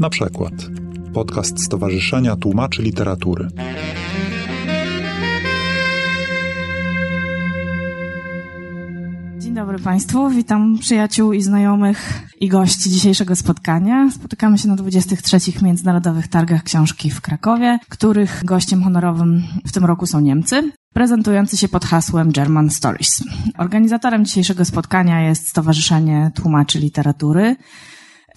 Na przykład podcast Stowarzyszenia Tłumaczy Literatury. Dzień dobry Państwu, witam przyjaciół i znajomych i gości dzisiejszego spotkania. Spotykamy się na 23. Międzynarodowych Targach Książki w Krakowie, których gościem honorowym w tym roku są Niemcy prezentujący się pod hasłem German Stories. Organizatorem dzisiejszego spotkania jest Stowarzyszenie Tłumaczy Literatury.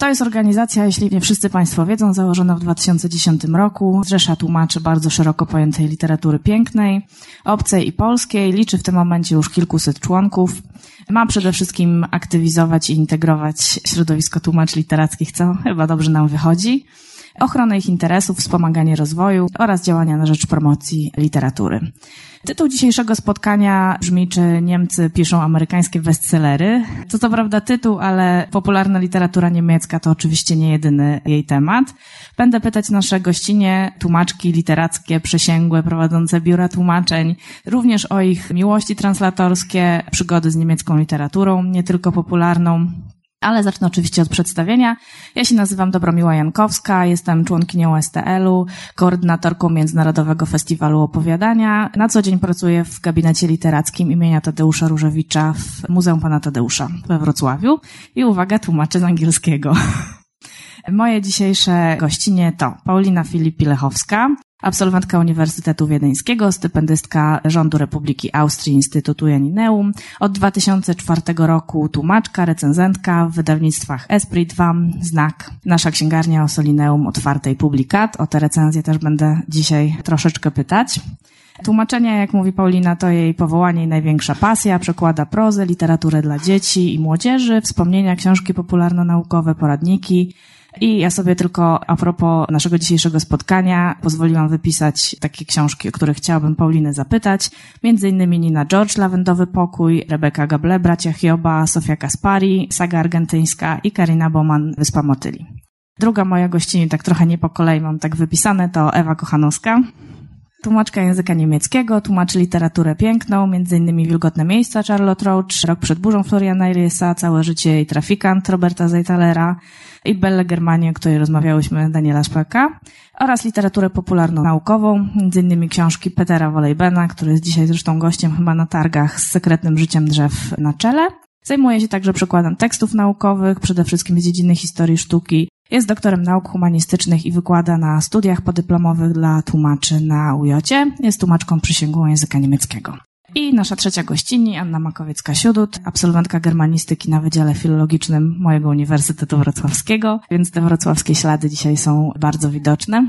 To jest organizacja, jeśli nie wszyscy Państwo wiedzą, założona w 2010 roku. Zrzesza tłumaczy bardzo szeroko pojętej literatury pięknej, obcej i polskiej. Liczy w tym momencie już kilkuset członków. Ma przede wszystkim aktywizować i integrować środowisko tłumaczy literackich, co chyba dobrze nam wychodzi ochronę ich interesów, wspomaganie rozwoju oraz działania na rzecz promocji literatury. Tytuł dzisiejszego spotkania brzmi, czy Niemcy piszą amerykańskie bestsellery. To co prawda tytuł, ale popularna literatura niemiecka to oczywiście nie jedyny jej temat. Będę pytać nasze gościnie, tłumaczki literackie, przesięgłe, prowadzące biura tłumaczeń, również o ich miłości translatorskie, przygody z niemiecką literaturą, nie tylko popularną, ale zacznę oczywiście od przedstawienia. Ja się nazywam Dobromiła Jankowska, jestem członkinią STL-u, koordynatorką Międzynarodowego Festiwalu Opowiadania. Na co dzień pracuję w gabinecie literackim imienia Tadeusza Różewicza w Muzeum Pana Tadeusza we Wrocławiu. I uwaga, tłumaczę z angielskiego. Moje dzisiejsze gościnie to Paulina Filip-Lechowska, absolwentka Uniwersytetu Wiedeńskiego, stypendystka rządu Republiki Austrii Instytutu Janineum. Od 2004 roku tłumaczka, recenzentka w wydawnictwach Esprit Wam, Znak, nasza księgarnia Osolineum Otwartej Publikat. O te recenzje też będę dzisiaj troszeczkę pytać. Tłumaczenie, jak mówi Paulina, to jej powołanie i największa pasja. Przekłada prozę, literaturę dla dzieci i młodzieży, wspomnienia, książki popularno-naukowe, poradniki, i ja sobie tylko a propos naszego dzisiejszego spotkania pozwoliłam wypisać takie książki, o które chciałabym Paulinę zapytać. Między innymi Nina George, Lawendowy Pokój, Rebeka Gable, Bracia Hioba, Sofia Kaspari, Saga Argentyńska i Karina Boman, Wyspa Motyli. Druga moja gościni, tak trochę nie po kolei mam tak wypisane, to Ewa Kochanowska. Tłumaczka języka niemieckiego, tłumaczy literaturę piękną, innymi Wilgotne miejsca Charlotte Roach, Rok przed burzą Floriana Irysa, Całe życie i trafikant Roberta Zeitalera, i Belle Germanie, o której rozmawiałyśmy, Daniela Szpaka, oraz literaturę popularną naukową, m.in. książki Petera Wolejbena, który jest dzisiaj zresztą gościem chyba na targach z sekretnym życiem drzew na czele. Zajmuje się także przekładem tekstów naukowych, przede wszystkim z dziedziny historii sztuki. Jest doktorem nauk humanistycznych i wykłada na studiach podyplomowych dla tłumaczy na UJOcie. Jest tłumaczką przysięgłą języka niemieckiego. I nasza trzecia gościni, Anna Makowiecka-Siudut, absolwentka germanistyki na Wydziale Filologicznym mojego Uniwersytetu Wrocławskiego, więc te wrocławskie ślady dzisiaj są bardzo widoczne.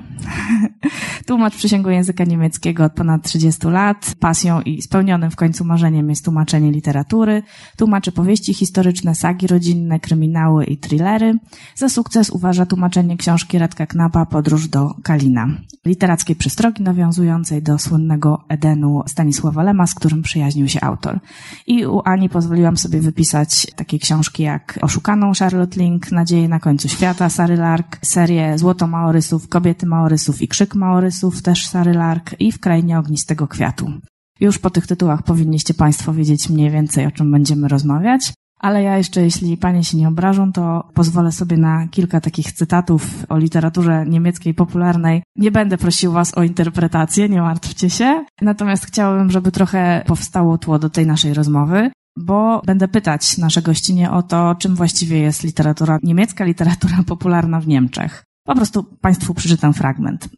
Tłumacz przysięgu języka niemieckiego od ponad 30 lat. Pasją i spełnionym w końcu marzeniem jest tłumaczenie literatury. Tłumaczy powieści historyczne, sagi rodzinne, kryminały i thrillery. Za sukces uważa tłumaczenie książki Radka Knapa Podróż do Kalina. Literackiej przystrogi nawiązującej do słynnego Edenu Stanisława Lema, z którym przyjaźnił się autor. I u Ani pozwoliłam sobie wypisać takie książki jak Oszukaną Charlotte Link, Nadzieje na końcu świata Sary Lark, serię Złoto Maorysów, Kobiety Maorysów i Krzyk Maorysów, też Sary Lark i W krainie ognistego kwiatu. Już po tych tytułach powinniście Państwo wiedzieć mniej więcej, o czym będziemy rozmawiać. Ale ja jeszcze, jeśli panie się nie obrażą, to pozwolę sobie na kilka takich cytatów o literaturze niemieckiej popularnej. Nie będę prosił was o interpretację, nie martwcie się. Natomiast chciałabym, żeby trochę powstało tło do tej naszej rozmowy bo będę pytać nasze gościnie o to, czym właściwie jest literatura niemiecka, literatura popularna w Niemczech. Po prostu Państwu przeczytam fragment.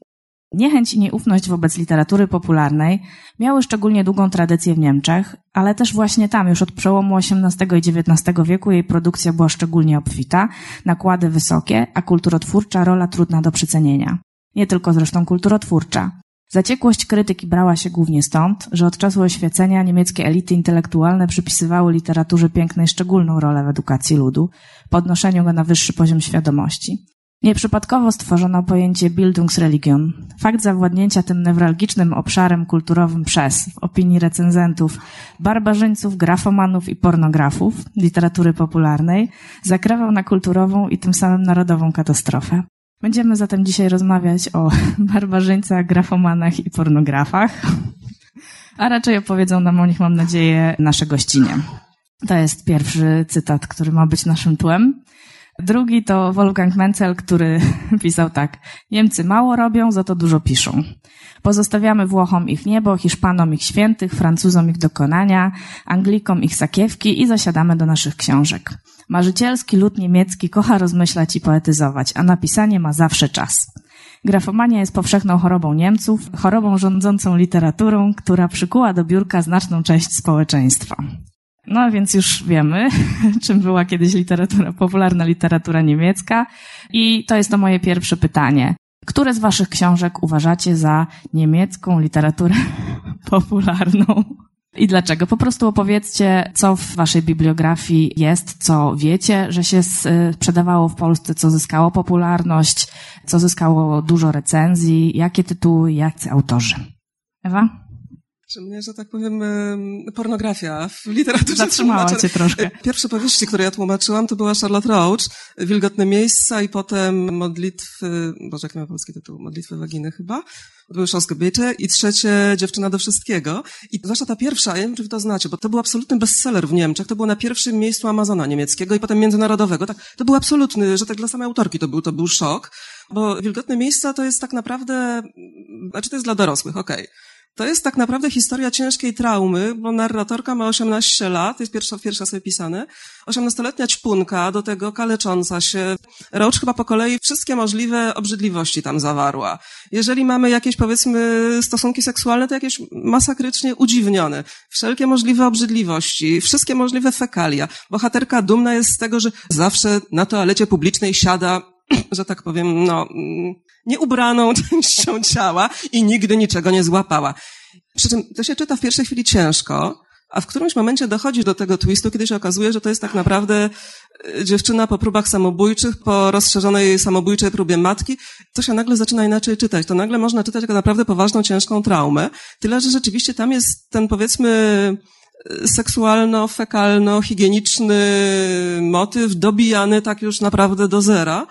Niechęć i nieufność wobec literatury popularnej miały szczególnie długą tradycję w Niemczech, ale też właśnie tam już od przełomu XVIII i XIX wieku jej produkcja była szczególnie obfita, nakłady wysokie, a kulturotwórcza rola trudna do przycenienia. Nie tylko zresztą kulturotwórcza. Zaciekłość krytyki brała się głównie stąd, że od czasu oświecenia niemieckie elity intelektualne przypisywały literaturze pięknej szczególną rolę w edukacji ludu, podnoszeniu go na wyższy poziom świadomości. Nieprzypadkowo stworzono pojęcie Bildungsreligion. Fakt zawładnięcia tym newralgicznym obszarem kulturowym przez, w opinii recenzentów, barbarzyńców, grafomanów i pornografów literatury popularnej zakrawał na kulturową i tym samym narodową katastrofę. Będziemy zatem dzisiaj rozmawiać o barbarzyńcach, grafomanach i pornografach, a raczej opowiedzą nam o nich, mam nadzieję, nasze gościnie. To jest pierwszy cytat, który ma być naszym tłem. Drugi to Wolfgang Menzel, który pisał tak. Niemcy mało robią, za to dużo piszą. Pozostawiamy Włochom ich niebo, Hiszpanom ich świętych, Francuzom ich dokonania, Anglikom ich sakiewki i zasiadamy do naszych książek. Marzycielski lud niemiecki kocha rozmyślać i poetyzować, a napisanie ma zawsze czas. Grafomania jest powszechną chorobą Niemców, chorobą rządzącą literaturą, która przykuła do biurka znaczną część społeczeństwa. No więc już wiemy, czym była kiedyś literatura, popularna literatura niemiecka. I to jest to moje pierwsze pytanie. Które z waszych książek uważacie za niemiecką literaturę popularną? I dlaczego? Po prostu opowiedzcie, co w waszej bibliografii jest, co wiecie, że się sprzedawało w Polsce, co zyskało popularność, co zyskało dużo recenzji, jakie tytuły, jacy autorzy. Ewa? Że mnie, że tak powiem, pornografia w literaturze. Zatrzymała cię troszkę. Pierwsze powieści, które ja tłumaczyłam, to była Charlotte Roach, Wilgotne miejsca i potem Modlitwy, Boże, jak miał polski tytuł? Modlitwy waginy chyba. To były Szosgebiecie i trzecie Dziewczyna do wszystkiego. I zwłaszcza ta pierwsza, ja nie wiem, czy wy to znacie, bo to był absolutny bestseller w Niemczech. To było na pierwszym miejscu Amazona niemieckiego i potem międzynarodowego. Tak, to był absolutny, że tak dla samej autorki to był, to był szok. Bo Wilgotne miejsca to jest tak naprawdę, znaczy to jest dla dorosłych, okej. Okay. To jest tak naprawdę historia ciężkiej traumy, bo narratorka ma 18 lat, jest pierwsza, pierwsza sobie pisane. 18-letnia ćpunka, do tego kalecząca się. Roach chyba po kolei wszystkie możliwe obrzydliwości tam zawarła. Jeżeli mamy jakieś, powiedzmy, stosunki seksualne, to jakieś masakrycznie udziwnione. Wszelkie możliwe obrzydliwości, wszystkie możliwe fekalia. Bohaterka dumna jest z tego, że zawsze na toalecie publicznej siada że tak powiem, no, nieubraną częścią ciała i nigdy niczego nie złapała. Przy czym to się czyta w pierwszej chwili ciężko, a w którymś momencie dochodzi do tego twistu, kiedy się okazuje, że to jest tak naprawdę e, dziewczyna po próbach samobójczych, po rozszerzonej samobójczej próbie matki, to się nagle zaczyna inaczej czytać. To nagle można czytać jako naprawdę poważną, ciężką traumę. Tyle, że rzeczywiście tam jest ten, powiedzmy, e, seksualno-fekalno-higieniczny motyw dobijany tak już naprawdę do zera.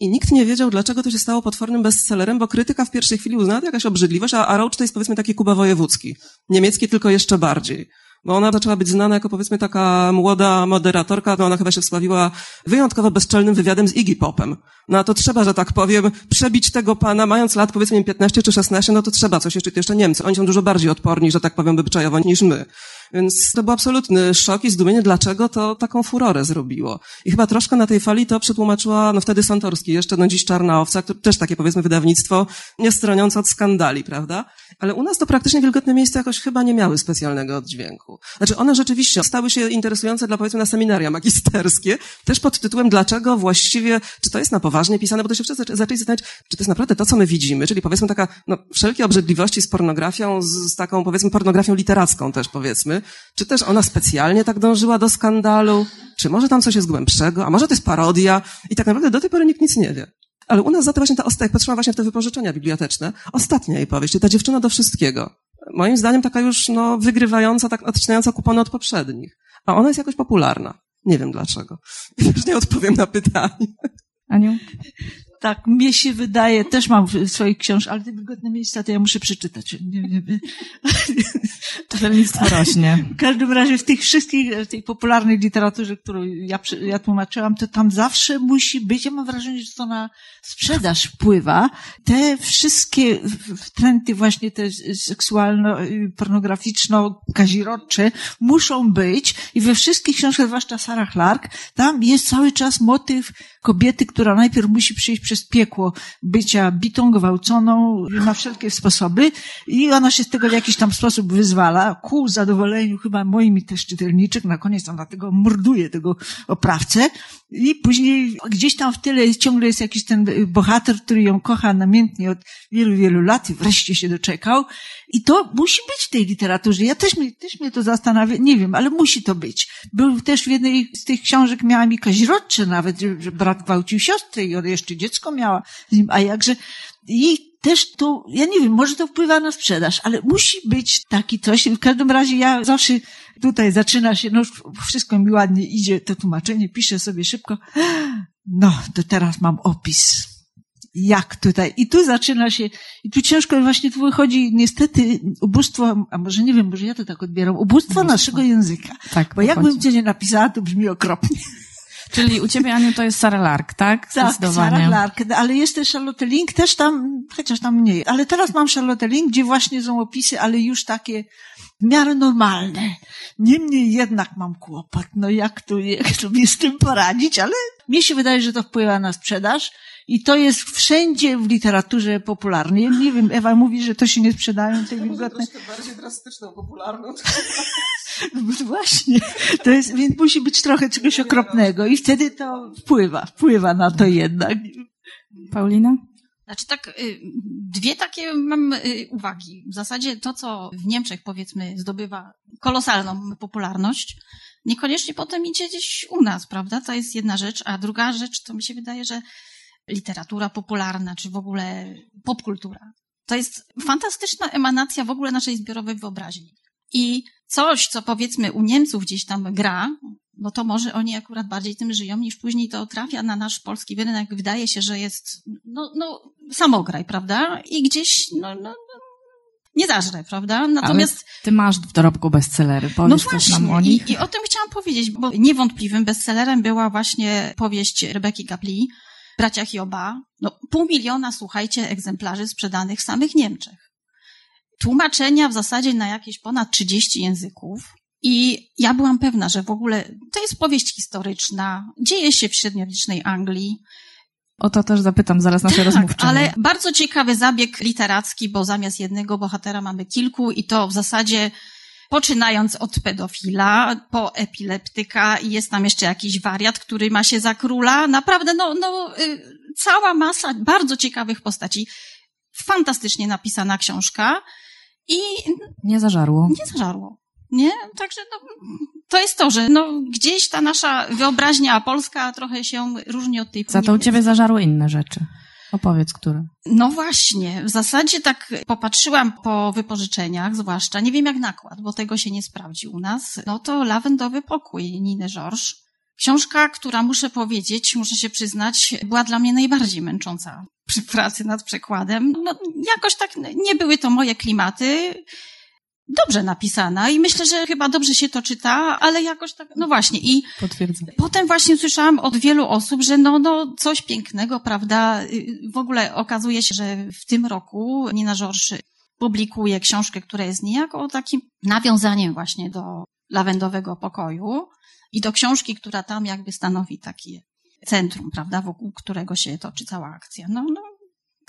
I nikt nie wiedział, dlaczego to się stało potwornym bestsellerem, bo krytyka w pierwszej chwili uznała to jakaś obrzydliwość, a, a Roach to jest powiedzmy taki Kuba Wojewódzki. Niemiecki tylko jeszcze bardziej. Bo ona zaczęła być znana jako powiedzmy taka młoda moderatorka, no ona chyba się wsławiła wyjątkowo bezczelnym wywiadem z Iggy Popem. No a to trzeba, że tak powiem, przebić tego pana, mając lat powiedzmy 15 czy 16, no to trzeba coś jeszcze, jeszcze Niemcy. Oni są dużo bardziej odporni, że tak powiem, wyczajowo niż my. Więc to był absolutny szok i zdumienie, dlaczego to taką furorę zrobiło. I chyba troszkę na tej fali to przetłumaczyła, no wtedy Santorski, jeszcze no dziś Czarna Owca, też takie powiedzmy wydawnictwo, nie stroniące od skandali, prawda? Ale u nas to praktycznie wilgotne miejsca jakoś chyba nie miały specjalnego oddźwięku. Znaczy one rzeczywiście stały się interesujące dla powiedzmy na seminaria magisterskie, też pod tytułem dlaczego właściwie, czy to jest na poważnie pisane, bo to się wszyscy zaczęli zastanawiać, czy to jest naprawdę to, co my widzimy, czyli powiedzmy taka, no wszelkie obrzydliwości z pornografią, z taką powiedzmy pornografią literacką też powiedzmy, czy też ona specjalnie tak dążyła do skandalu? Czy może tam coś jest głębszego? A może to jest parodia? I tak naprawdę do tej pory nikt nic nie wie. Ale u nas za to właśnie ta ostatnia, jak patrzyłam właśnie w te wypożyczenia biblioteczne, ostatnia jej powieść, ta dziewczyna do wszystkiego. Moim zdaniem taka już, no, wygrywająca, tak odcinająca kupony od poprzednich. A ona jest jakoś popularna. Nie wiem dlaczego. Już nie odpowiem na pytanie. Aniu? Tak, mnie się wydaje, też mam w swoich książkach, ale te wygodne miejsca to ja muszę przeczytać. Nie, nie, nie. Czytelnictwo rośnie. W każdym razie w tych wszystkich, w tej popularnej literaturze, którą ja, ja tłumaczyłam, to tam zawsze musi być, ja mam wrażenie, że to na sprzedaż wpływa. Te wszystkie trendy właśnie te seksualno-pornograficzno-kazirodcze muszą być i we wszystkich książkach, zwłaszcza Sarah Clark, tam jest cały czas motyw kobiety, która najpierw musi przyjść przez piekło bycia bitą, gwałconą na wszelkie sposoby. I ona się z tego w jakiś tam sposób wyzwala, ku zadowoleniu chyba moimi też czytelniczych, na koniec ona tego morduje, tego oprawcę. I później gdzieś tam w tyle ciągle jest jakiś ten bohater, który ją kocha namiętnie od wielu, wielu lat i wreszcie się doczekał. I to musi być w tej literaturze. Ja też, też mnie to zastanawia, nie wiem, ale musi to być. Był też w jednej z tych książek miała mi kazirodcze nawet, że, brat gwałcił siostrę i ona jeszcze dziecko miała z nim, a jakże i też to, ja nie wiem, może to wpływa na sprzedaż, ale musi być taki coś. W każdym razie ja zawsze tutaj zaczyna się, no wszystko mi ładnie idzie, to tłumaczenie, piszę sobie szybko. No, to teraz mam opis jak tutaj. I tu zaczyna się, i tu ciężko właśnie tu wychodzi niestety ubóstwo, a może nie wiem, może ja to tak odbieram, ubóstwo, ubóstwo. naszego języka. Tak, Bo jakbym cię nie napisała, to brzmi okropnie. Czyli u ciebie, Aniu, to jest Sarah Lark, tak? Tak. Sarah Lark, ale jest też Charlotte Link, też tam, chociaż tam mniej. Ale teraz mam Charlotte Link, gdzie właśnie są opisy, ale już takie w miarę normalne. Niemniej jednak mam kłopot. No jak tu, jak sobie z tym poradzić, ale mnie się wydaje, że to wpływa na sprzedaż i to jest wszędzie w literaturze popularnej. Nie wiem, Ewa mówi, że to się nie sprzedają te wilgotne. bardziej drastyczną, popularną. No właśnie. To jest, więc musi być trochę czegoś okropnego i wtedy to wpływa, wpływa na to jednak. Paulina? Znaczy tak, y, dwie takie mam y, uwagi. W zasadzie to, co w Niemczech powiedzmy zdobywa kolosalną popularność, niekoniecznie potem idzie gdzieś u nas, prawda? To jest jedna rzecz. A druga rzecz, to mi się wydaje, że literatura popularna, czy w ogóle popkultura, to jest fantastyczna emanacja w ogóle naszej zbiorowej wyobraźni. I coś, co powiedzmy u Niemców gdzieś tam gra, no to może oni akurat bardziej tym żyją, niż później to trafia na nasz polski rynek. Wydaje się, że jest, no, no samograj, prawda? I gdzieś, no, no, no nie zażre, prawda? Natomiast... Ale ty masz w dorobku bestsellery, powiesz no coś właśnie, nam o nich? I, I o tym chciałam powiedzieć, bo niewątpliwym bestsellerem była właśnie powieść Rebeki Gabli, Bracia Hioba. No, pół miliona, słuchajcie, egzemplarzy sprzedanych w samych Niemczech. Tłumaczenia w zasadzie na jakieś ponad 30 języków. I ja byłam pewna, że w ogóle to jest powieść historyczna, dzieje się w średniowiecznej Anglii. O to też zapytam zaraz naszej Tak, rozmówczyni. ale bardzo ciekawy zabieg literacki, bo zamiast jednego bohatera mamy kilku i to w zasadzie poczynając od pedofila, po epileptyka i jest tam jeszcze jakiś wariat, który ma się za króla. Naprawdę, no, no, y, cała masa bardzo ciekawych postaci. Fantastycznie napisana książka i Nie zażarło. nie zażarło. Nie? Także no, to jest to, że no, gdzieś ta nasza wyobraźnia polska trochę się różni od tej Za to u ciebie zażarły inne rzeczy. Opowiedz, które. No właśnie, w zasadzie tak popatrzyłam po wypożyczeniach, zwłaszcza, nie wiem jak nakład, bo tego się nie sprawdzi u nas, no to Lawendowy Pokój Niny Georges. Książka, która muszę powiedzieć, muszę się przyznać, była dla mnie najbardziej męcząca przy pracy nad przekładem. No, jakoś tak nie były to moje klimaty. Dobrze napisana i myślę, że chyba dobrze się to czyta, ale jakoś tak, no właśnie. I Potwierdzam. Potem właśnie słyszałam od wielu osób, że no, no coś pięknego, prawda? W ogóle okazuje się, że w tym roku Nina Georges publikuje książkę, która jest niejako takim nawiązaniem właśnie do lawendowego pokoju i do książki, która tam jakby stanowi takie centrum, prawda, wokół którego się toczy cała akcja. No, no.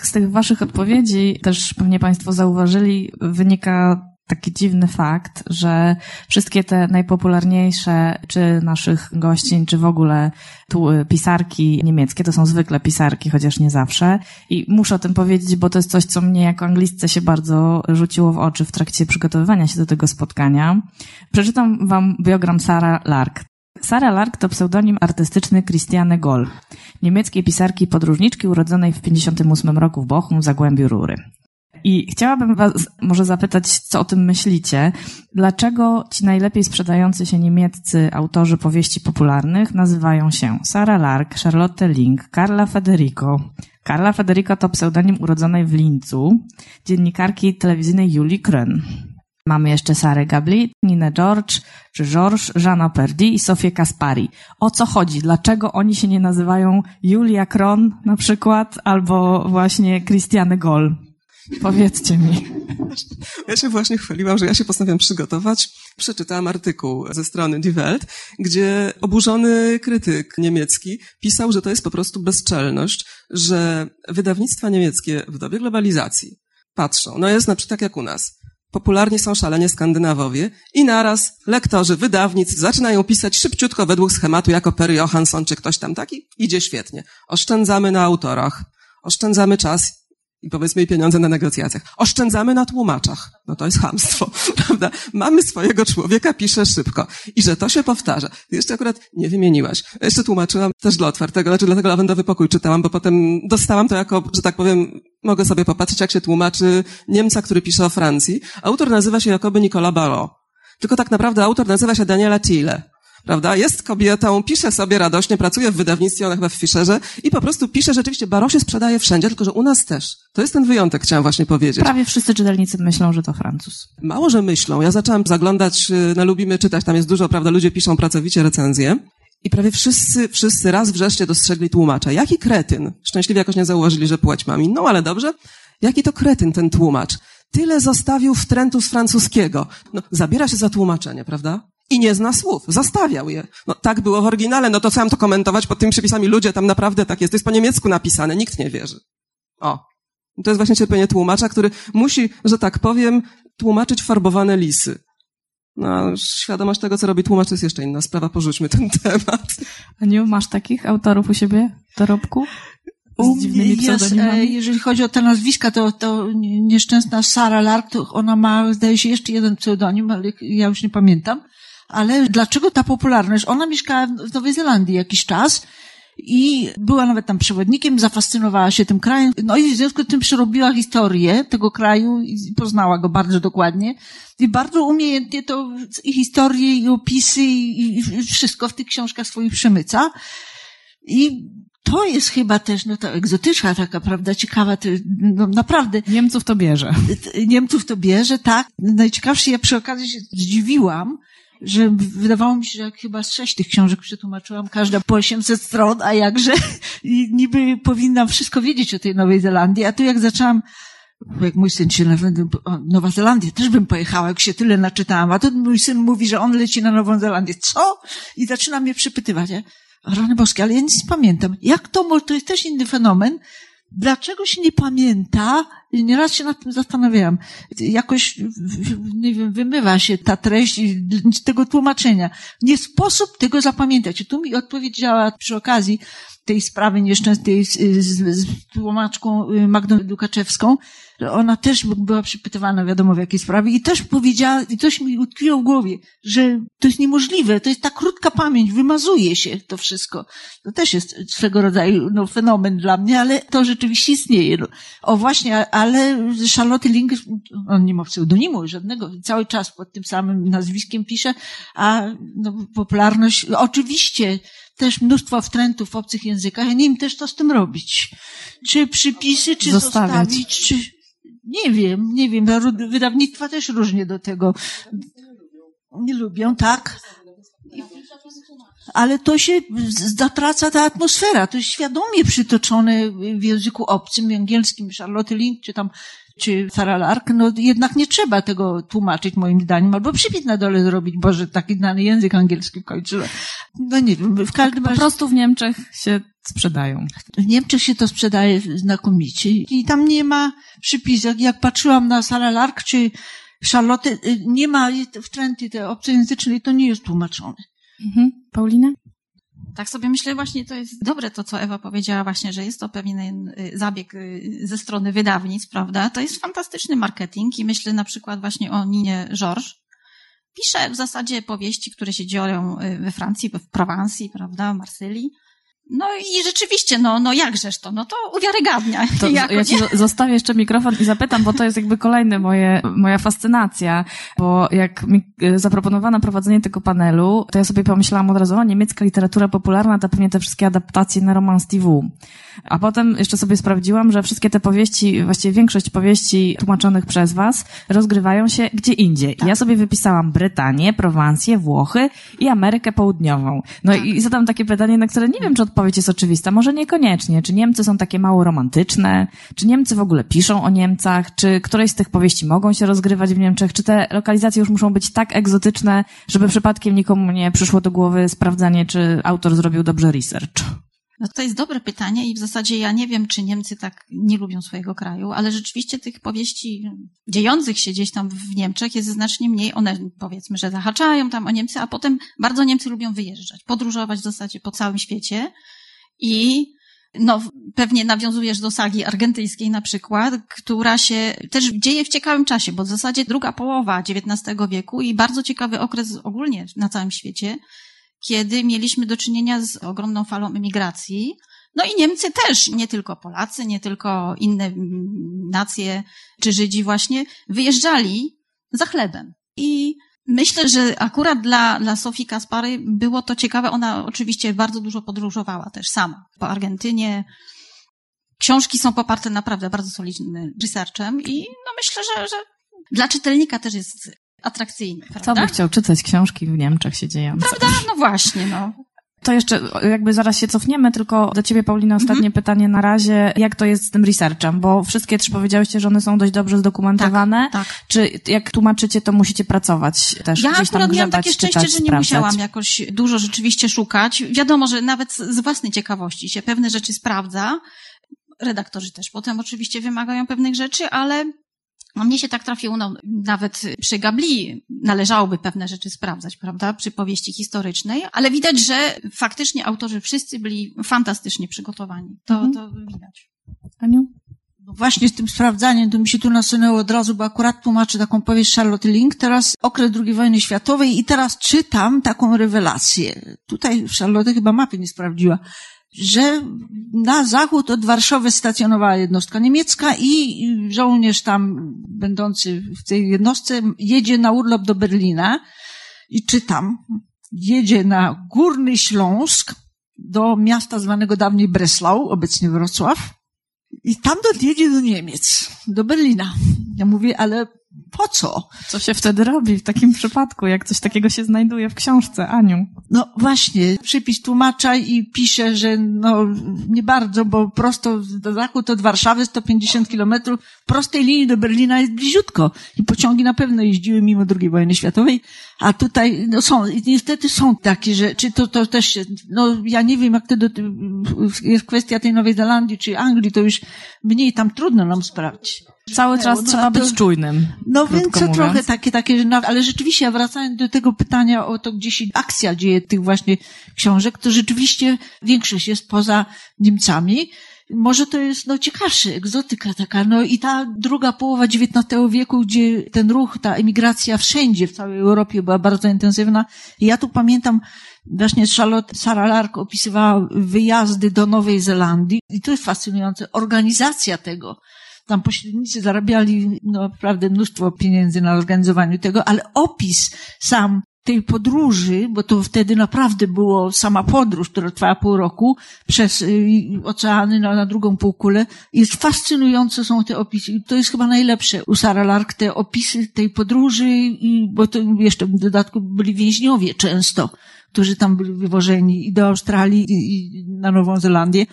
Z tych waszych odpowiedzi też pewnie Państwo zauważyli, wynika taki dziwny fakt, że wszystkie te najpopularniejsze, czy naszych gościń, czy w ogóle tu pisarki niemieckie, to są zwykle pisarki, chociaż nie zawsze. I muszę o tym powiedzieć, bo to jest coś, co mnie jako anglistce się bardzo rzuciło w oczy w trakcie przygotowywania się do tego spotkania. Przeczytam wam biogram Sarah Lark. Sarah Lark to pseudonim artystyczny Christiane Goll, niemieckiej pisarki podróżniczki urodzonej w 58 roku w Bochum w Zagłębiu Rury. I chciałabym Was może zapytać, co o tym myślicie. Dlaczego ci najlepiej sprzedający się niemieccy autorzy powieści popularnych nazywają się Sarah Lark, Charlotte Link, Carla Federico? Carla Federico to pseudonim urodzonej w Lincu, dziennikarki telewizyjnej Julii Krön. Mamy jeszcze Sarę Gabli, Ninę George, czy Georges, Żana Perdi i Sofię Kaspari. O co chodzi? Dlaczego oni się nie nazywają Julia Kron na przykład, albo właśnie Christiane Goll? Powiedzcie mi. Ja się właśnie chwaliłam, że ja się postanowiłam przygotować. Przeczytałam artykuł ze strony Die Welt, gdzie oburzony krytyk niemiecki pisał, że to jest po prostu bezczelność, że wydawnictwa niemieckie w dobie globalizacji patrzą, no jest na przykład tak jak u nas, popularni są szalenie Skandynawowie i naraz lektorzy wydawnictw zaczynają pisać szybciutko według schematu jako Per Johansson czy ktoś tam taki. Idzie świetnie. Oszczędzamy na autorach, oszczędzamy czas i powiedzmy pieniądze na negocjacjach. Oszczędzamy na tłumaczach. No to jest hamstwo, prawda? Mamy swojego człowieka, pisze szybko. I że to się powtarza. Jeszcze akurat nie wymieniłaś. Jeszcze tłumaczyłam też dla otwartego, znaczy dlatego lawendowy pokój czytałam, bo potem dostałam to jako, że tak powiem, mogę sobie popatrzeć, jak się tłumaczy Niemca, który pisze o Francji. Autor nazywa się jakoby Nicolas Barrault. Tylko tak naprawdę autor nazywa się Daniela Thiele prawda? Jest kobietą, pisze sobie radośnie, pracuje w wydawnictwie, ona chyba w Fischerze i po prostu pisze rzeczywiście, Baro się sprzedaje wszędzie, tylko że u nas też. To jest ten wyjątek, chciałam właśnie powiedzieć. Prawie wszyscy czytelnicy myślą, że to Francuz. Mało, że myślą. Ja zaczęłam zaglądać na Lubimy Czytać, tam jest dużo, prawda, ludzie piszą pracowicie recenzje I prawie wszyscy, wszyscy raz wreszcie dostrzegli tłumacza. Jaki kretyn? Szczęśliwie jakoś nie zauważyli, że płeć mam inną, ale dobrze. Jaki to kretyn ten tłumacz? Tyle zostawił wtrętu z francuskiego. No, zabiera się za tłumaczenie, prawda? I nie zna słów. Zastawiał je. No, tak było w oryginale, no to co mam to komentować pod tymi przepisami? Ludzie, tam naprawdę tak jest. To jest po niemiecku napisane, nikt nie wierzy. O. To jest właśnie cierpienie tłumacza, który musi, że tak powiem, tłumaczyć farbowane lisy. No, świadomość tego, co robi tłumacz, to jest jeszcze inna sprawa. Porzućmy ten temat. Aniu, masz takich autorów u siebie w dorobku? U Z mnie dziwnymi jest, e, jeżeli chodzi o te nazwiska, to, to nieszczęsna Sara Lark, to ona ma, zdaje się, jeszcze jeden pseudonim, ale ja już nie pamiętam. Ale dlaczego ta popularność? Ona mieszkała w Nowej Zelandii jakiś czas i była nawet tam przewodnikiem, zafascynowała się tym krajem. No i w związku z tym przerobiła historię tego kraju i poznała go bardzo dokładnie. I bardzo umiejętnie to i historię, i opisy, i, wszystko w tych książkach swoich przemyca. I to jest chyba też, no ta egzotyczna taka, prawda, ciekawa, to, no naprawdę, Niemców to bierze. Niemców to bierze, tak. Najciekawsze, ja przy okazji się zdziwiłam, że wydawało mi się, że jak chyba z sześć tych książek przetłumaczyłam, każda po 800 stron, a jakże i niby powinnam wszystko wiedzieć o tej Nowej Zelandii, a tu jak zaczęłam jak mój syn się nawet, Nowa Zelandia, też bym pojechała, jak się tyle naczytałam, a tu mój syn mówi, że on leci na Nową Zelandię. Co? I zaczyna mnie przypytywać. Ja, Rany boskie, ale ja nic nie pamiętam. Jak to, to jest też inny fenomen. Dlaczego się nie pamięta? Nieraz się nad tym zastanawiałam. Jakoś, nie wiem, wymywa się ta treść tego tłumaczenia. Nie sposób tego zapamiętać. I tu mi odpowiedziała przy okazji tej sprawy nieszczęsnej z, z, z tłumaczką y, Magdą Dukaczewską, ona też była przypytywana, wiadomo w jakiej sprawie, i też powiedziała, i coś mi utkwiło w głowie, że to jest niemożliwe, to jest ta krótka pamięć, wymazuje się to wszystko. To też jest swego rodzaju no, fenomen dla mnie, ale to rzeczywiście istnieje. No. O właśnie, ale Charlotte Link, on nie ma pseudonimu żadnego, cały czas pod tym samym nazwiskiem pisze, a no, popularność, oczywiście też mnóstwo wtrętów w obcych językach, ja nie wiem też co z tym robić. Czy przypisy, czy Zostawiać. zostawić, czy... Nie wiem, nie wiem. Wydawnictwa też różnie do tego nie lubią, tak? Ale to się zatraca ta atmosfera. To jest świadomie przytoczone w języku obcym, angielskim, Charlotte Link, czy tam, czy Sarah Lark. No jednak nie trzeba tego tłumaczyć moim zdaniem, albo przypis na dole zrobić, Boże, taki znany język angielski kończy. No nie wiem, w każdym Po razie prostu w Niemczech się sprzedają. w Niemczech się to sprzedaje znakomicie i tam nie ma przypisek. Jak patrzyłam na Sarah Lark czy Charlotte, y, nie ma wtręty te obcojęzycznej, to nie jest tłumaczone. Mhm. Paulina? Tak sobie myślę, właśnie to jest dobre to, co Ewa powiedziała właśnie, że jest to pewien y, zabieg y, ze strony wydawnictw, prawda? To jest fantastyczny marketing i myślę na przykład właśnie o Ninie Georges. Pisze w zasadzie powieści, które się dzieją y, we Francji, w Prowansji, prawda, Marsylii. No i rzeczywiście, no, no jakżeż to, no to uwiarygadnia. To Jako, ja ci nie? zostawię jeszcze mikrofon i zapytam, bo to jest jakby kolejne moje, moja fascynacja, bo jak mi e, zaproponowano prowadzenie tego panelu, to ja sobie pomyślałam od razu, o niemiecka literatura popularna, to pewnie te wszystkie adaptacje na romans TV. A potem jeszcze sobie sprawdziłam, że wszystkie te powieści, właściwie większość powieści tłumaczonych przez was rozgrywają się gdzie indziej. I Ja sobie wypisałam Brytanię, Prowansję, Włochy i Amerykę Południową. No i zadam takie pytanie, na które nie wiem, czy odpowiedź jest oczywista. Może niekoniecznie. Czy Niemcy są takie mało romantyczne? Czy Niemcy w ogóle piszą o Niemcach? Czy któreś z tych powieści mogą się rozgrywać w Niemczech? Czy te lokalizacje już muszą być tak egzotyczne, żeby przypadkiem nikomu nie przyszło do głowy sprawdzanie, czy autor zrobił dobrze research? No to jest dobre pytanie i w zasadzie ja nie wiem, czy Niemcy tak nie lubią swojego kraju, ale rzeczywiście tych powieści dziejących się gdzieś tam w Niemczech jest znacznie mniej. One powiedzmy, że zahaczają tam o Niemcy, a potem bardzo Niemcy lubią wyjeżdżać, podróżować w zasadzie po całym świecie i no, pewnie nawiązujesz do sagi argentyńskiej na przykład, która się też dzieje w ciekawym czasie, bo w zasadzie druga połowa XIX wieku i bardzo ciekawy okres ogólnie na całym świecie, kiedy mieliśmy do czynienia z ogromną falą emigracji. No i Niemcy też, nie tylko Polacy, nie tylko inne mm, nacje czy Żydzi właśnie, wyjeżdżali za chlebem. I myślę, że akurat dla, dla Sofii Kaspary było to ciekawe. Ona oczywiście bardzo dużo podróżowała też sama po Argentynie. Książki są poparte naprawdę bardzo solidnym researchem i no myślę, że, że dla czytelnika też jest atrakcyjny, Kto prawda? by chciał czytać książki w Niemczech się dziejące? Prawda? No właśnie, no. To jeszcze jakby zaraz się cofniemy, tylko do ciebie, Paulina, ostatnie Mhm. pytanie na razie. Jak to jest z tym researchem? Bo wszystkie trzy powiedziałyście, że one są dość dobrze zdokumentowane. Tak. Czy jak tłumaczycie, to musicie pracować też Ja gdzieś tam akurat miałam takie szczęście, czytać, że nie sprawdzać? musiałam jakoś dużo rzeczywiście szukać. Wiadomo, że nawet z własnej ciekawości się pewne rzeczy sprawdza. Redaktorzy też potem oczywiście wymagają pewnych rzeczy, ale no mnie się tak trafiło, no, nawet przy Gabli należałoby pewne rzeczy sprawdzać, prawda, przy powieści historycznej, ale widać, że faktycznie autorzy wszyscy byli fantastycznie przygotowani. To, Mhm. to widać. Aniu? No właśnie z tym sprawdzaniem, to mi się tu nasunęło od razu, bo akurat tłumaczę taką powieść Charlotte Link, teraz okres II wojny światowej i teraz czytam taką rewelację. Tutaj Charlotte chyba mapy nie sprawdziła, że na zachód od Warszawy stacjonowała jednostka niemiecka i żołnierz tam będący w tej jednostce jedzie na urlop do Berlina i czytam, jedzie na Górny Śląsk do miasta zwanego dawniej Breslau, obecnie Wrocław, i tamtąd jedzie do Niemiec, do Berlina. Ja mówię, ale po co? Co się wtedy robi w takim przypadku, jak coś takiego się znajduje w książce, Aniu? No właśnie, przypis tłumacza i pisze, że no nie bardzo, bo prosto do zachód od Warszawy 150 kilometrów, prostej linii do Berlina jest bliziutko. I pociągi na pewno jeździły mimo II wojny światowej, a tutaj no są, niestety są takie rzeczy, to, to też się, no ja nie wiem jak to do, jest kwestia tej Nowej Zelandii czy Anglii, to już mniej tam trudno nam sprawdzić. Cały czas no, trzeba to- być czujnym. No więc mówiąc. trochę takie, takie, no, ale rzeczywiście, ja wracając do tego pytania o to, gdzie się akcja dzieje tych właśnie książek, to rzeczywiście większość jest poza Niemcami. Może to jest, no, ciekawsze, egzotyka taka, no i ta druga połowa XIX wieku, gdzie ten ruch, ta emigracja wszędzie, w całej Europie była bardzo intensywna. I ja tu pamiętam, właśnie Charlotte Sarah Lark opisywała wyjazdy do Nowej Zelandii i to jest fascynujące, organizacja tego, tam pośrednicy zarabiali no, naprawdę mnóstwo pieniędzy na organizowaniu tego, ale opis sam tej podróży, bo to wtedy naprawdę było sama podróż, która trwała pół roku przez y, oceany na, na drugą półkulę. Jest fascynujące są te opisy. To jest chyba najlepsze u Sarah Lark, te opisy tej podróży, bo to jeszcze w dodatku byli więźniowie często, którzy tam byli wywożeni i do Australii, i, i na Nową Zelandię.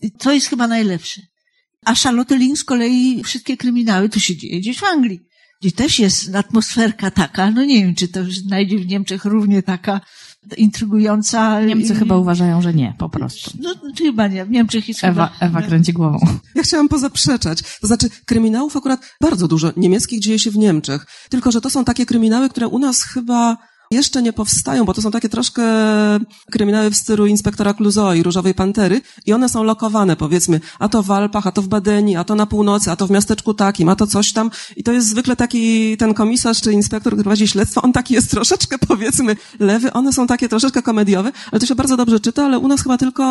I to jest chyba najlepsze. A Charlotte Link z kolei wszystkie kryminały to się dzieje gdzieś w Anglii, gdzie też jest atmosferka taka, no nie wiem, czy to znajdzie w Niemczech równie taka intrygująca. Niemcy i- chyba uważają, że nie, po prostu. No chyba nie, w Niemczech jest Ewa, chyba... Ewa kręci głową. Ja chciałam pozaprzeczać. To znaczy, kryminałów akurat bardzo dużo niemieckich dzieje się w Niemczech. Tylko, że to są takie kryminały, które u nas chyba jeszcze nie powstają, bo to są takie troszkę kryminały w stylu inspektora Clouseau i Różowej Pantery i one są lokowane, powiedzmy, a to w Alpach, a to w Badeni, a to na północy, a to w miasteczku takim, a to coś tam. I to jest zwykle taki ten komisarz czy inspektor, który prowadzi śledztwo, on taki jest troszeczkę, powiedzmy, lewy, one są takie troszeczkę komediowe, ale to się bardzo dobrze czyta, ale u nas chyba tylko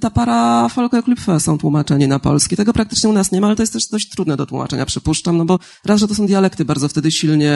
ta para Folke są tłumaczeni na polski. Tego praktycznie u nas nie ma, ale to jest też dość trudne do tłumaczenia, przypuszczam, no bo raz, że to są dialekty bardzo wtedy silnie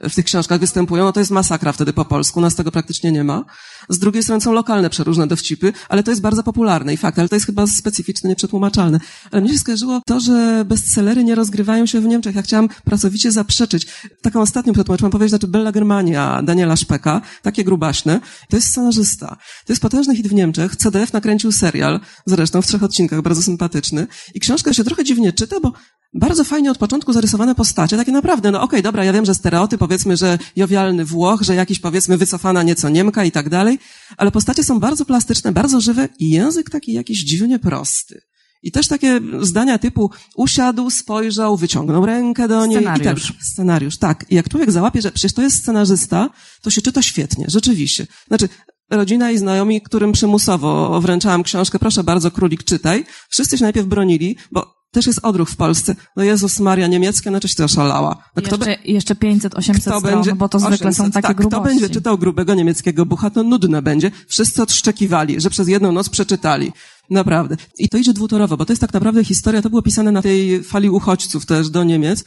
w tych książkach występują, no to jest masakra wtedy po polsku, nas tego praktycznie nie ma. Z drugiej strony są lokalne przeróżne dowcipy, ale to jest bardzo popularne i fakt, ale to jest chyba specyficzne, nieprzetłumaczalne. Ale mnie się skojarzyło to, że bestsellery nie rozgrywają się w Niemczech. Ja chciałam pracowicie zaprzeczyć. Taką ostatnią przetłumaczyłam powiedzieć, znaczy Bella Germania Daniela Szpeka, takie grubaśne. To jest scenarzysta. To jest potężny hit w Niemczech. CDF nakręcił serial, zresztą w trzech odcinkach, bardzo sympatyczny. I książka się trochę dziwnie czyta, bo bardzo fajnie od początku zarysowane postacie, takie naprawdę, no okej, dobra, ja wiem, że stereotyp, powiedzmy, że jowialny Włoch, że jakiś, powiedzmy, wycofana nieco Niemka i tak dalej, ale postacie są bardzo plastyczne, bardzo żywe i język taki jakiś dziwnie prosty. I też takie zdania typu usiadł, spojrzał, wyciągnął rękę do niej. Scenariusz. I tak, scenariusz, tak. I jak człowiek załapie, że przecież to jest scenarzysta, to się czyta świetnie, rzeczywiście. Znaczy, rodzina i znajomi, którym przymusowo wręczałam książkę, proszę bardzo, królik, czytaj. Wszyscy się najpierw bronili, bo też jest odruch w Polsce. No Jezus Maria, niemieckie, no czyś ty oszalała. No kto jeszcze, jeszcze 500-800 kto stron, bo to zwykle 800, są takie tak, grubości. Kto będzie czytał grubego niemieckiego bucha, to nudne będzie. Wszyscy odszczekiwali, że przez jedną noc przeczytali. Naprawdę. I to idzie dwutorowo, bo to jest tak naprawdę historia, to było pisane na tej fali uchodźców też do Niemiec.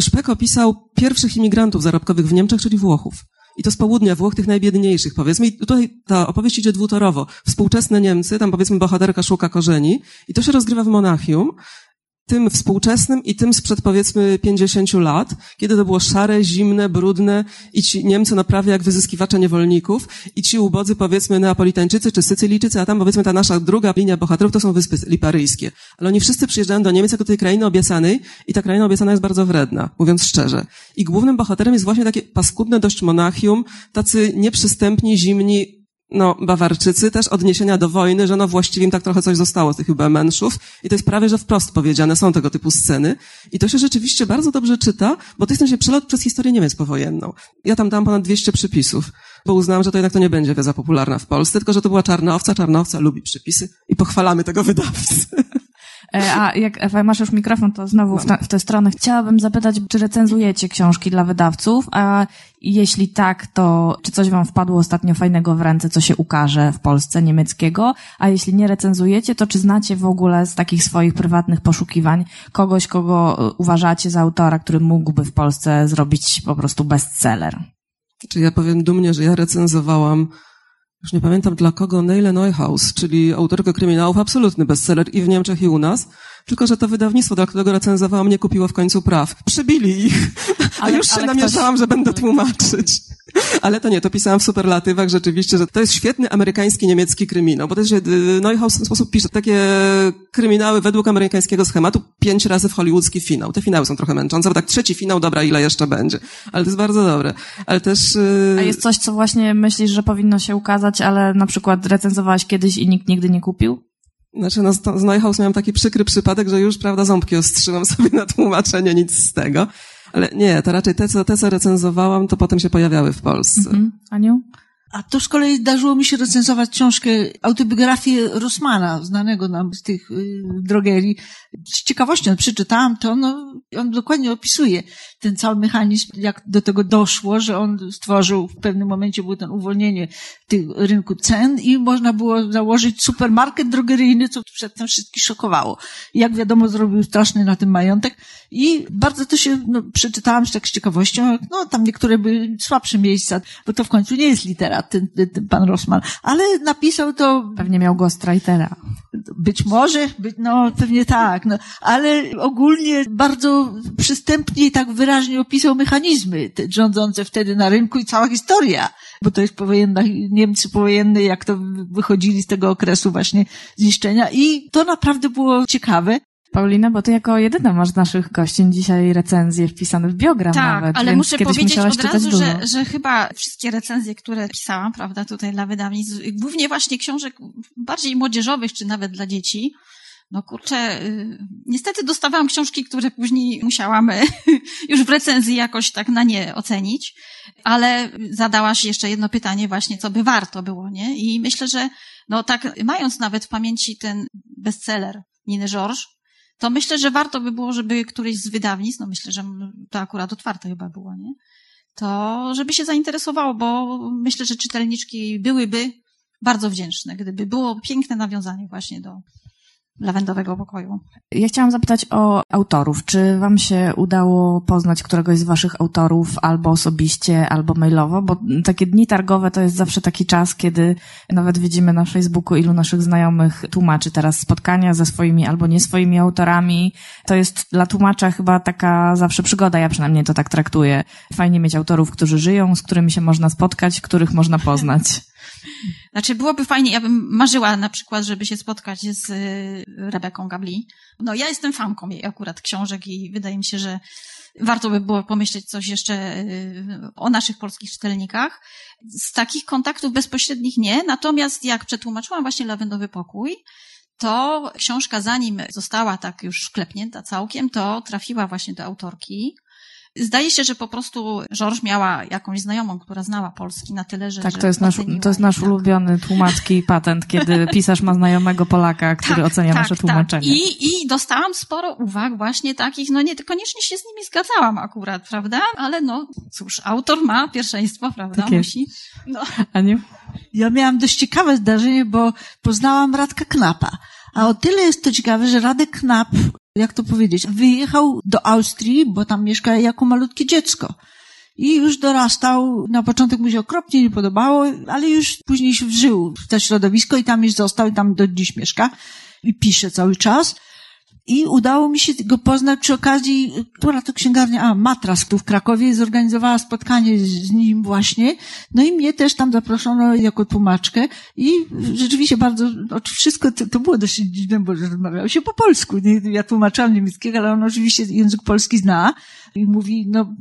Szpek opisał pierwszych imigrantów zarobkowych w Niemczech, czyli Włochów. I to z południa Włoch, tych najbiedniejszych, powiedzmy. I tutaj ta opowieść idzie dwutorowo. Współczesne Niemcy, tam powiedzmy bohaterka szuka korzeni i to się rozgrywa w Monachium. Tym współczesnym i tym sprzed powiedzmy 50 lat, kiedy to było szare, zimne, brudne i ci Niemcy no prawie jak wyzyskiwacze niewolników i ci ubodzy powiedzmy Neapolitańczycy czy Sycylijczycy, a tam powiedzmy ta nasza druga linia bohaterów to są Wyspy Liparyjskie. Ale oni wszyscy przyjeżdżają do Niemiec jako tej krainy obiecanej i ta kraina obiecana jest bardzo wredna, mówiąc szczerze. I głównym bohaterem jest właśnie takie paskudne dość monachium, tacy nieprzystępni, zimni, no, Bawarczycy też odniesienia do wojny, że no właściwie im tak trochę coś zostało z tych Übermenschów i to jest prawie, że wprost powiedziane, są tego typu sceny i to się rzeczywiście bardzo dobrze czyta, bo to jest ten przelot przez historię Niemiec powojenną. Ja tam dam ponad 200 przypisów, bo uznałam, że to jednak to nie będzie wiedza popularna w Polsce, tylko że to była czarna owca, czarna owca lubi przypisy i pochwalamy tego wydawcy. E, a jak Ewa, masz już mikrofon, to znowu w, w tę stronę. Chciałabym zapytać, czy recenzujecie książki dla wydawców, a jeśli tak, to czy coś wam wpadło ostatnio fajnego w ręce, co się ukaże w Polsce niemieckiego? A jeśli nie recenzujecie, to czy znacie w ogóle z takich swoich prywatnych poszukiwań kogoś, kogo uważacie za autora, który mógłby w Polsce zrobić po prostu bestseller? Czy ja powiem dumnie, że ja recenzowałam już nie pamiętam dla kogo, Neile Neuhaus, czyli autorkę kryminałów, absolutny bestseller i w Niemczech i u nas. Tylko, że to wydawnictwo, dla którego recenzowałam, nie kupiło w końcu praw. Przebili ich. A ale, już się namierzałam, ktoś... że będę tłumaczyć. Ale to nie, to pisałam w superlatywach rzeczywiście, że to jest świetny amerykański, niemiecki kryminał, bo jest, y, Neuhaus w ten sposób pisze takie kryminały według amerykańskiego schematu, pięć razy w hollywoodzki finał. Te finały są trochę męczące, bo tak trzeci finał, dobra, ile jeszcze będzie. Ale to jest bardzo dobre. Ale też... Yy... A jest coś, co właśnie myślisz, że powinno się ukazać, ale na przykład recenzowałaś kiedyś i nikt nigdy nie kupił? Znaczy, no, z Neuhaus miałem taki przykry przypadek, że już, prawda, ząbki ostrzyłam sobie na tłumaczenie, nic z tego. Ale nie, to raczej te, co, te, co recenzowałam, to potem się pojawiały w Polsce. Mhm. Aniu? A to z kolei zdarzyło mi się recenzować książkę, autobiografię Rosmana, znanego nam z tych y, drogerii. Z ciekawością przeczytałam to, no, on dokładnie opisuje ten cały mechanizm, jak do tego doszło, że on stworzył, w pewnym momencie było ten uwolnienie tych rynku cen i można było założyć supermarket drogeryjny, co przedtem wszystkich szokowało. Jak wiadomo, zrobił straszny na tym majątek i bardzo to się, no, przeczytałam tak z ciekawością, no, tam niektóre były słabsze miejsca, bo to w końcu nie jest litera ten, ten pan Rosman, ale napisał to... Pewnie miał ghostwritera. Być może, być, no pewnie tak, no, ale ogólnie bardzo przystępnie i tak wyraźnie opisał mechanizmy te, rządzące wtedy na rynku i cała historia, bo to jest powojenna, Niemcy powojenne, jak to wychodzili z tego okresu właśnie zniszczenia i to naprawdę było ciekawe. Paulina, bo ty jako jedyna masz z naszych gościń dzisiaj recenzje wpisane w biogram tak, nawet. ale muszę powiedzieć od razu, że, że chyba wszystkie recenzje, które pisałam, prawda, tutaj dla wydawnictw, głównie właśnie książek bardziej młodzieżowych, czy nawet dla dzieci, no kurczę, y, niestety dostawałam książki, które później musiałam już w recenzji jakoś tak na nie ocenić, ale zadałaś jeszcze jedno pytanie właśnie, co by warto było, nie? I myślę, że no tak, mając nawet w pamięci ten bestseller Niny Georges, to myślę, że warto by było, żeby któryś z wydawnictw, no myślę, że to akurat otwarte chyba było, nie? To żeby się zainteresowało, bo myślę, że czytelniczki byłyby bardzo wdzięczne, gdyby było piękne nawiązanie właśnie do, lawendowego pokoju. Ja chciałam zapytać o autorów. Czy wam się udało poznać któregoś z waszych autorów albo osobiście, albo mailowo? Bo takie dni targowe to jest zawsze taki czas, kiedy nawet widzimy na Facebooku, ilu naszych znajomych tłumaczy teraz spotkania ze swoimi albo nie swoimi autorami. To jest dla tłumacza chyba taka zawsze przygoda, ja przynajmniej to tak traktuję. Fajnie mieć autorów, którzy żyją, z którymi się można spotkać, których można poznać. Znaczy, byłoby fajnie, ja bym marzyła na przykład, żeby się spotkać z y, Rebeką Gabli. No, ja jestem fanką jej akurat książek i wydaje mi się, że warto by było pomyśleć coś jeszcze y, o naszych polskich czytelnikach. Z takich kontaktów bezpośrednich nie, natomiast jak przetłumaczyłam właśnie Lawendowy Pokój, to książka zanim została tak już klepnięta całkiem, to trafiła właśnie do autorki, Zdaje się, że po prostu Georges miała jakąś znajomą, która znała polski na tyle, że. Tak, to jest nasz, to jest nasz tak. ulubiony tłumacki patent, kiedy pisarz ma znajomego Polaka, który tak, ocenia tak, nasze tak. tłumaczenie. Tak. I, I dostałam sporo uwag właśnie takich, no nie, koniecznie się z nimi zgadzałam akurat, prawda? Ale no, cóż, autor ma pierwszeństwo, prawda? Tak Musi. No. Aniu? Ja miałam dość ciekawe zdarzenie, bo poznałam Radka Knapa. A o tyle jest to ciekawe, że Radek Knap jak to powiedzieć, wyjechał do Austrii, bo tam mieszka jako malutkie dziecko. I już dorastał, na początek mu się okropnie nie podobało, ale już później się wżył w to środowisko i tam już został i tam do dziś mieszka i pisze cały czas. I udało mi się go poznać przy okazji, która to księgarnia, a Matras tu w Krakowie zorganizowała spotkanie z, nim właśnie. No i mnie też tam zaproszono jako tłumaczkę i rzeczywiście bardzo, wszystko to, to było dosyć dziwne, bo rozmawiało się po polsku. Ja tłumaczyłam niemieckiego, ale on oczywiście język polski zna i mówi, no,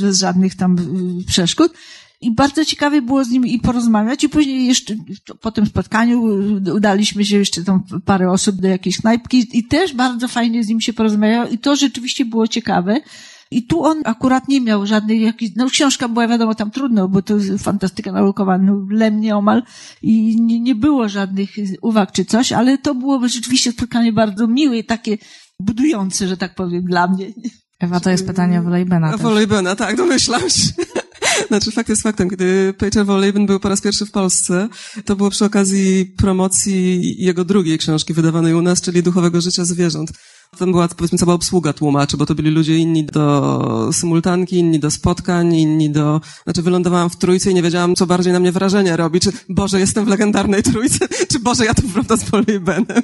bez żadnych tam y, przeszkód. I bardzo ciekawie było z nim i porozmawiać. I później jeszcze po tym spotkaniu udaliśmy się jeszcze tam parę osób do jakiejś knajpki i też bardzo fajnie z nim się porozmawiało. I to rzeczywiście było ciekawe. I tu on akurat nie miał żadnej jakiejś, no książka była wiadomo tam trudno, bo to fantastyka naukowa, no lemnie omal i nie, nie było żadnych uwag czy coś, ale to było rzeczywiście spotkanie bardzo miłe i takie budujące, że tak powiem, dla mnie. Ewa, to jest pytanie o Wolejbena. Wolejbena, tak, domyślam się. Znaczy, fakt jest faktem, kiedy Peter Wolejben był po raz pierwszy w Polsce, to było przy okazji promocji jego drugiej książki wydawanej u nas, czyli Duchowego Życia Zwierząt. Tam była, powiedzmy, cała obsługa tłumaczy, bo to byli ludzie inni do symultanki, inni do spotkań, inni do... Znaczy, wylądowałam w trójce i nie wiedziałam, co bardziej na mnie wrażenie robi. Czy, Boże, jestem w legendarnej trójce, czy Boże, ja tu prawda z Polejbenem.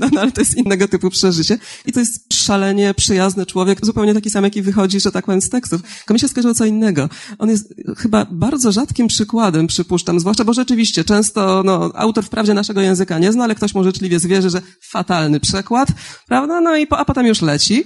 No, no, ale to jest innego typu przeżycie. I to jest szalenie przyjazny człowiek, zupełnie taki sam, jaki wychodzi, że tak powiem, z tekstów. Tylko mi się skojarzyło co innego. On jest chyba bardzo rzadkim przykładem, przypuszczam, zwłaszcza, bo rzeczywiście często, no, autor wprawdzie naszego języka nie zna, ale ktoś mu życzliwie zwierzy, że fatalny przekład, prawda? No i po, a potem już leci.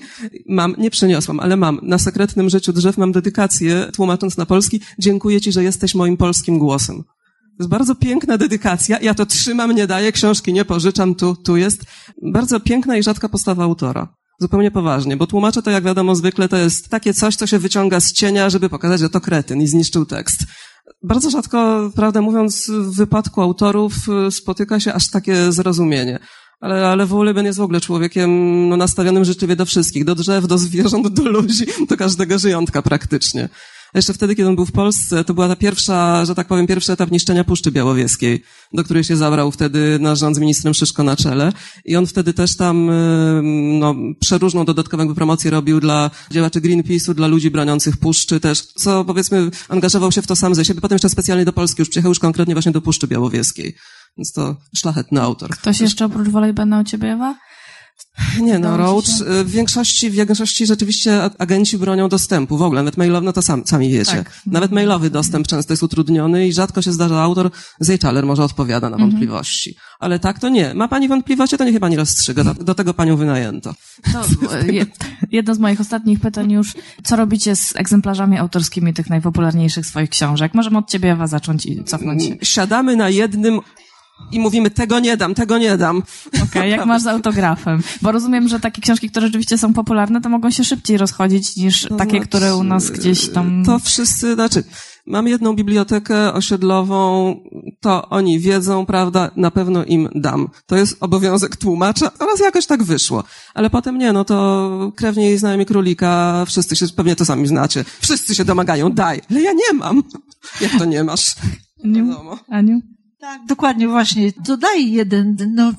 Mam, nie przyniosłam, ale mam. Na sekretnym życiu drzew mam dedykację, tłumacząc na polski. Dziękuję ci, że jesteś moim polskim głosem. To jest bardzo piękna dedykacja. Ja to trzymam, nie daję, książki nie pożyczam, tu, tu jest. Bardzo piękna i rzadka postawa autora. Zupełnie poważnie, bo tłumacze to, jak wiadomo, zwykle to jest takie coś, co się wyciąga z cienia, żeby pokazać, że to kretyn i zniszczył tekst. Bardzo rzadko, prawdę mówiąc, w wypadku autorów y, spotyka się aż takie zrozumienie. Ale, ale Wołleben jest w ogóle człowiekiem no, nastawionym życzliwie do wszystkich, do drzew, do zwierząt, do ludzi, do każdego żyjątka praktycznie. A jeszcze wtedy, kiedy on był w Polsce, to była ta pierwsza, że tak powiem, pierwszy etap niszczenia Puszczy Białowieskiej, do której się zabrał wtedy nasz rząd z ministrem Szyszko na czele. I on wtedy też tam, no, przeróżną dodatkową promocję robił dla działaczy Greenpeace'u, dla ludzi broniących Puszczy też, co powiedzmy, angażował się w to sam ze siebie. Potem jeszcze specjalnie do Polski już przyjechał już konkretnie właśnie do Puszczy Białowieskiej. Więc to szlachetny autor. Ktoś jeszcze oprócz Wolejbena u ciebie, Ewa? Nie no, Roach, w większości, w większości rzeczywiście agenci bronią dostępu, w ogóle, nawet mailowy, no to sam, sami wiecie. Tak. Nawet mailowy dostęp często jest utrudniony i rzadko się zdarza autor, Zejczaler może odpowiada na mhm. wątpliwości. Ale tak to nie. Ma pani wątpliwości, to niech pani rozstrzyga. Do, do tego panią wynajęto. To, jedno z moich ostatnich pytań już, co robicie z egzemplarzami autorskimi tych najpopularniejszych swoich książek? Możemy od ciebie, Ewa, zacząć i cofnąć się. Siadamy na jednym i mówimy, tego nie dam, tego nie dam. Okej, okay, jak masz z autografem? Bo rozumiem, że takie książki, które rzeczywiście są popularne, to mogą się szybciej rozchodzić niż no takie, znaczy, które u nas gdzieś tam... To wszyscy, znaczy, mam jedną bibliotekę osiedlową, to oni wiedzą, prawda, na pewno im dam. To jest obowiązek tłumacza, oraz jakoś tak wyszło. Ale potem nie, no to krewnie i znajomi królika, wszyscy się, pewnie to sami znacie, wszyscy się domagają, daj, ale ja nie mam. Jak to nie masz? Aniu? Aniu? Tak, dokładnie, właśnie. Dodaj jeden, no,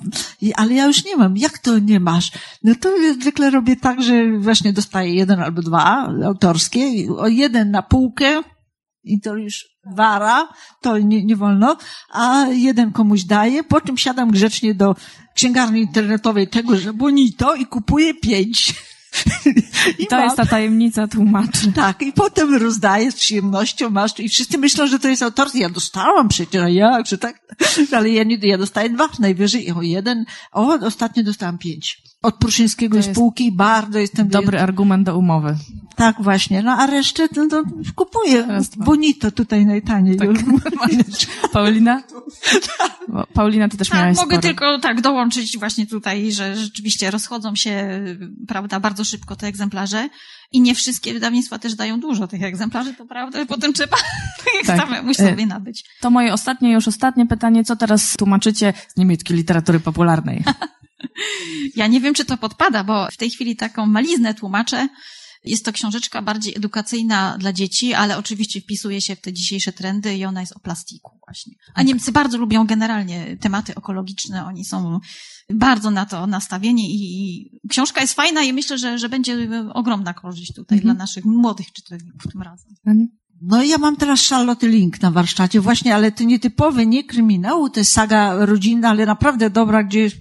ale ja już nie mam. Jak to nie masz? No to zwykle robię tak, że właśnie dostaję jeden albo dwa autorskie, jeden na półkę i to już wara, to nie, nie wolno, a jeden komuś daję, po czym siadam grzecznie do księgarni internetowej tego, że bonito i kupuję pięć. I to mam. jest ta tajemnica tłumaczy. Tak, i potem rozdaję z przyjemnością, masz, i wszyscy myślą, że to jest autorskie. Ja dostałam przecież, a jak, że tak? Ale ja nie, ja dostaję dwa najwyżej, o jeden, o, ostatnio dostałam pięć. Od Pruszyńskiego z spółki bardzo jestem... Dobry argument do umowy. Tak, właśnie. No, a resztę no, to kupuję. Bonito tutaj najtaniej. Tak. Paulina? Paulina, ty też tak, miałaś mogę sporo. tylko tak dołączyć właśnie tutaj, że rzeczywiście rozchodzą się, prawda, bardzo szybko te egzemplarze i nie wszystkie wydawnictwa też dają dużo tych egzemplarzy, to prawda, potem trzeba tak. samemu sobie e, nabyć. To moje ostatnie, już ostatnie pytanie, co teraz tłumaczycie z niemieckiej literatury popularnej? ja nie wiem, czy to podpada, bo w tej chwili taką maliznę tłumaczę, jest to książeczka bardziej edukacyjna dla dzieci, ale oczywiście wpisuje się w te dzisiejsze trendy i ona jest o plastiku właśnie. A Niemcy bardzo lubią generalnie tematy ekologiczne, oni są bardzo na to nastawieni i książka jest fajna i myślę, że, że będzie ogromna korzyść tutaj mhm. dla naszych młodych czytelników tym razem. No ja mam teraz Charlotte Link na warsztacie właśnie, ale to nietypowy, nie kryminał, to jest saga rodzinna, ale naprawdę dobra, gdzie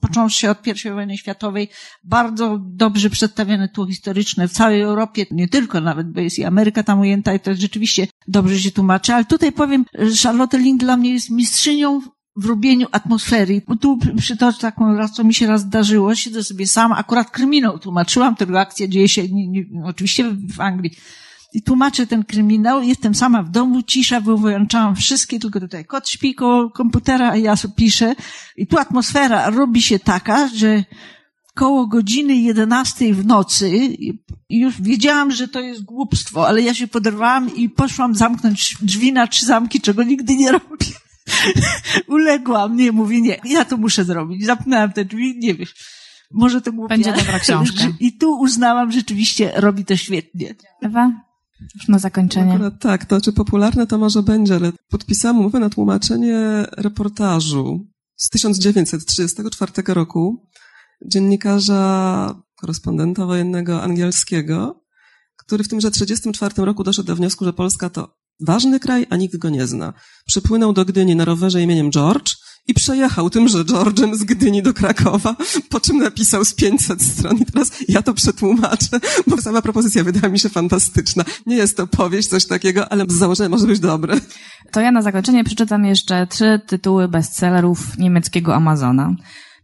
począwszy od I wojny światowej, bardzo dobrze przedstawione tło historyczne w całej Europie, nie tylko nawet, bo jest i Ameryka tam ujęta i to rzeczywiście dobrze się tłumaczy, ale tutaj powiem, że Charlotte Link dla mnie jest mistrzynią w robieniu atmosfery. Tu przytoczę taką raz, co mi się raz zdarzyło, siedzę sobie sama, akurat kryminał tłumaczyłam, tylko akcja dzieje się nie, nie, oczywiście w Anglii. I tłumaczę ten kryminał, jestem sama w domu, cisza, wyłączałam wszystkie, tylko tutaj kot śpi koło komputera, a ja piszę. I tu atmosfera robi się taka, że koło godziny 11 w nocy już wiedziałam, że to jest głupstwo, ale ja się poderwałam i poszłam zamknąć drzwi na trzy zamki, czego nigdy nie robię. Uległam, nie, mówię nie, ja to muszę zrobić. Zapnęłam te drzwi, nie wiesz. Może to głupie. Będzie dobra książka. I tu uznałam, rzeczywiście robi to świetnie. Ewa? Już na zakończenie. Akurat tak, to czy popularne to może będzie, ale podpisałam umowę na tłumaczenie reportażu z 1934 roku dziennikarza, korespondenta wojennego angielskiego, który w tymże 1934 roku doszedł do wniosku, że Polska to ważny kraj, a nikt go nie zna. Przypłynął do Gdyni na rowerze imieniem George i przejechał tymże George'em z Gdyni do Krakowa, po czym napisał z 500 stron. I teraz ja to przetłumaczę, bo sama propozycja wydała mi się fantastyczna. Nie jest to powieść, coś takiego, ale z założenia może być dobre. To ja na zakończenie przeczytam jeszcze trzy tytuły bestsellerów niemieckiego Amazona.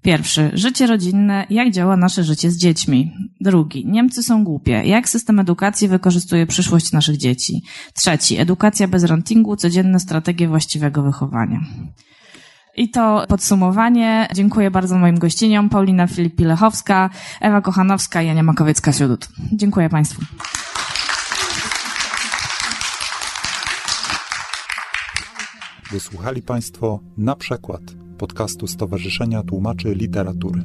Pierwszy. Życie rodzinne. Jak działa nasze życie z dziećmi? Drugi. Niemcy są głupie. Jak system edukacji wykorzystuje przyszłość naszych dzieci? Trzeci. Edukacja bez rantingu. Codzienne strategie właściwego wychowania. I to podsumowanie. Dziękuję bardzo moim gościniom. Paulina Filipi-Lechowska, Ewa Kochanowska i Jania Makowiecka-Siudut. Dziękuję Państwu. Wysłuchali Państwo na przykład podcastu Stowarzyszenia Tłumaczy Literatury.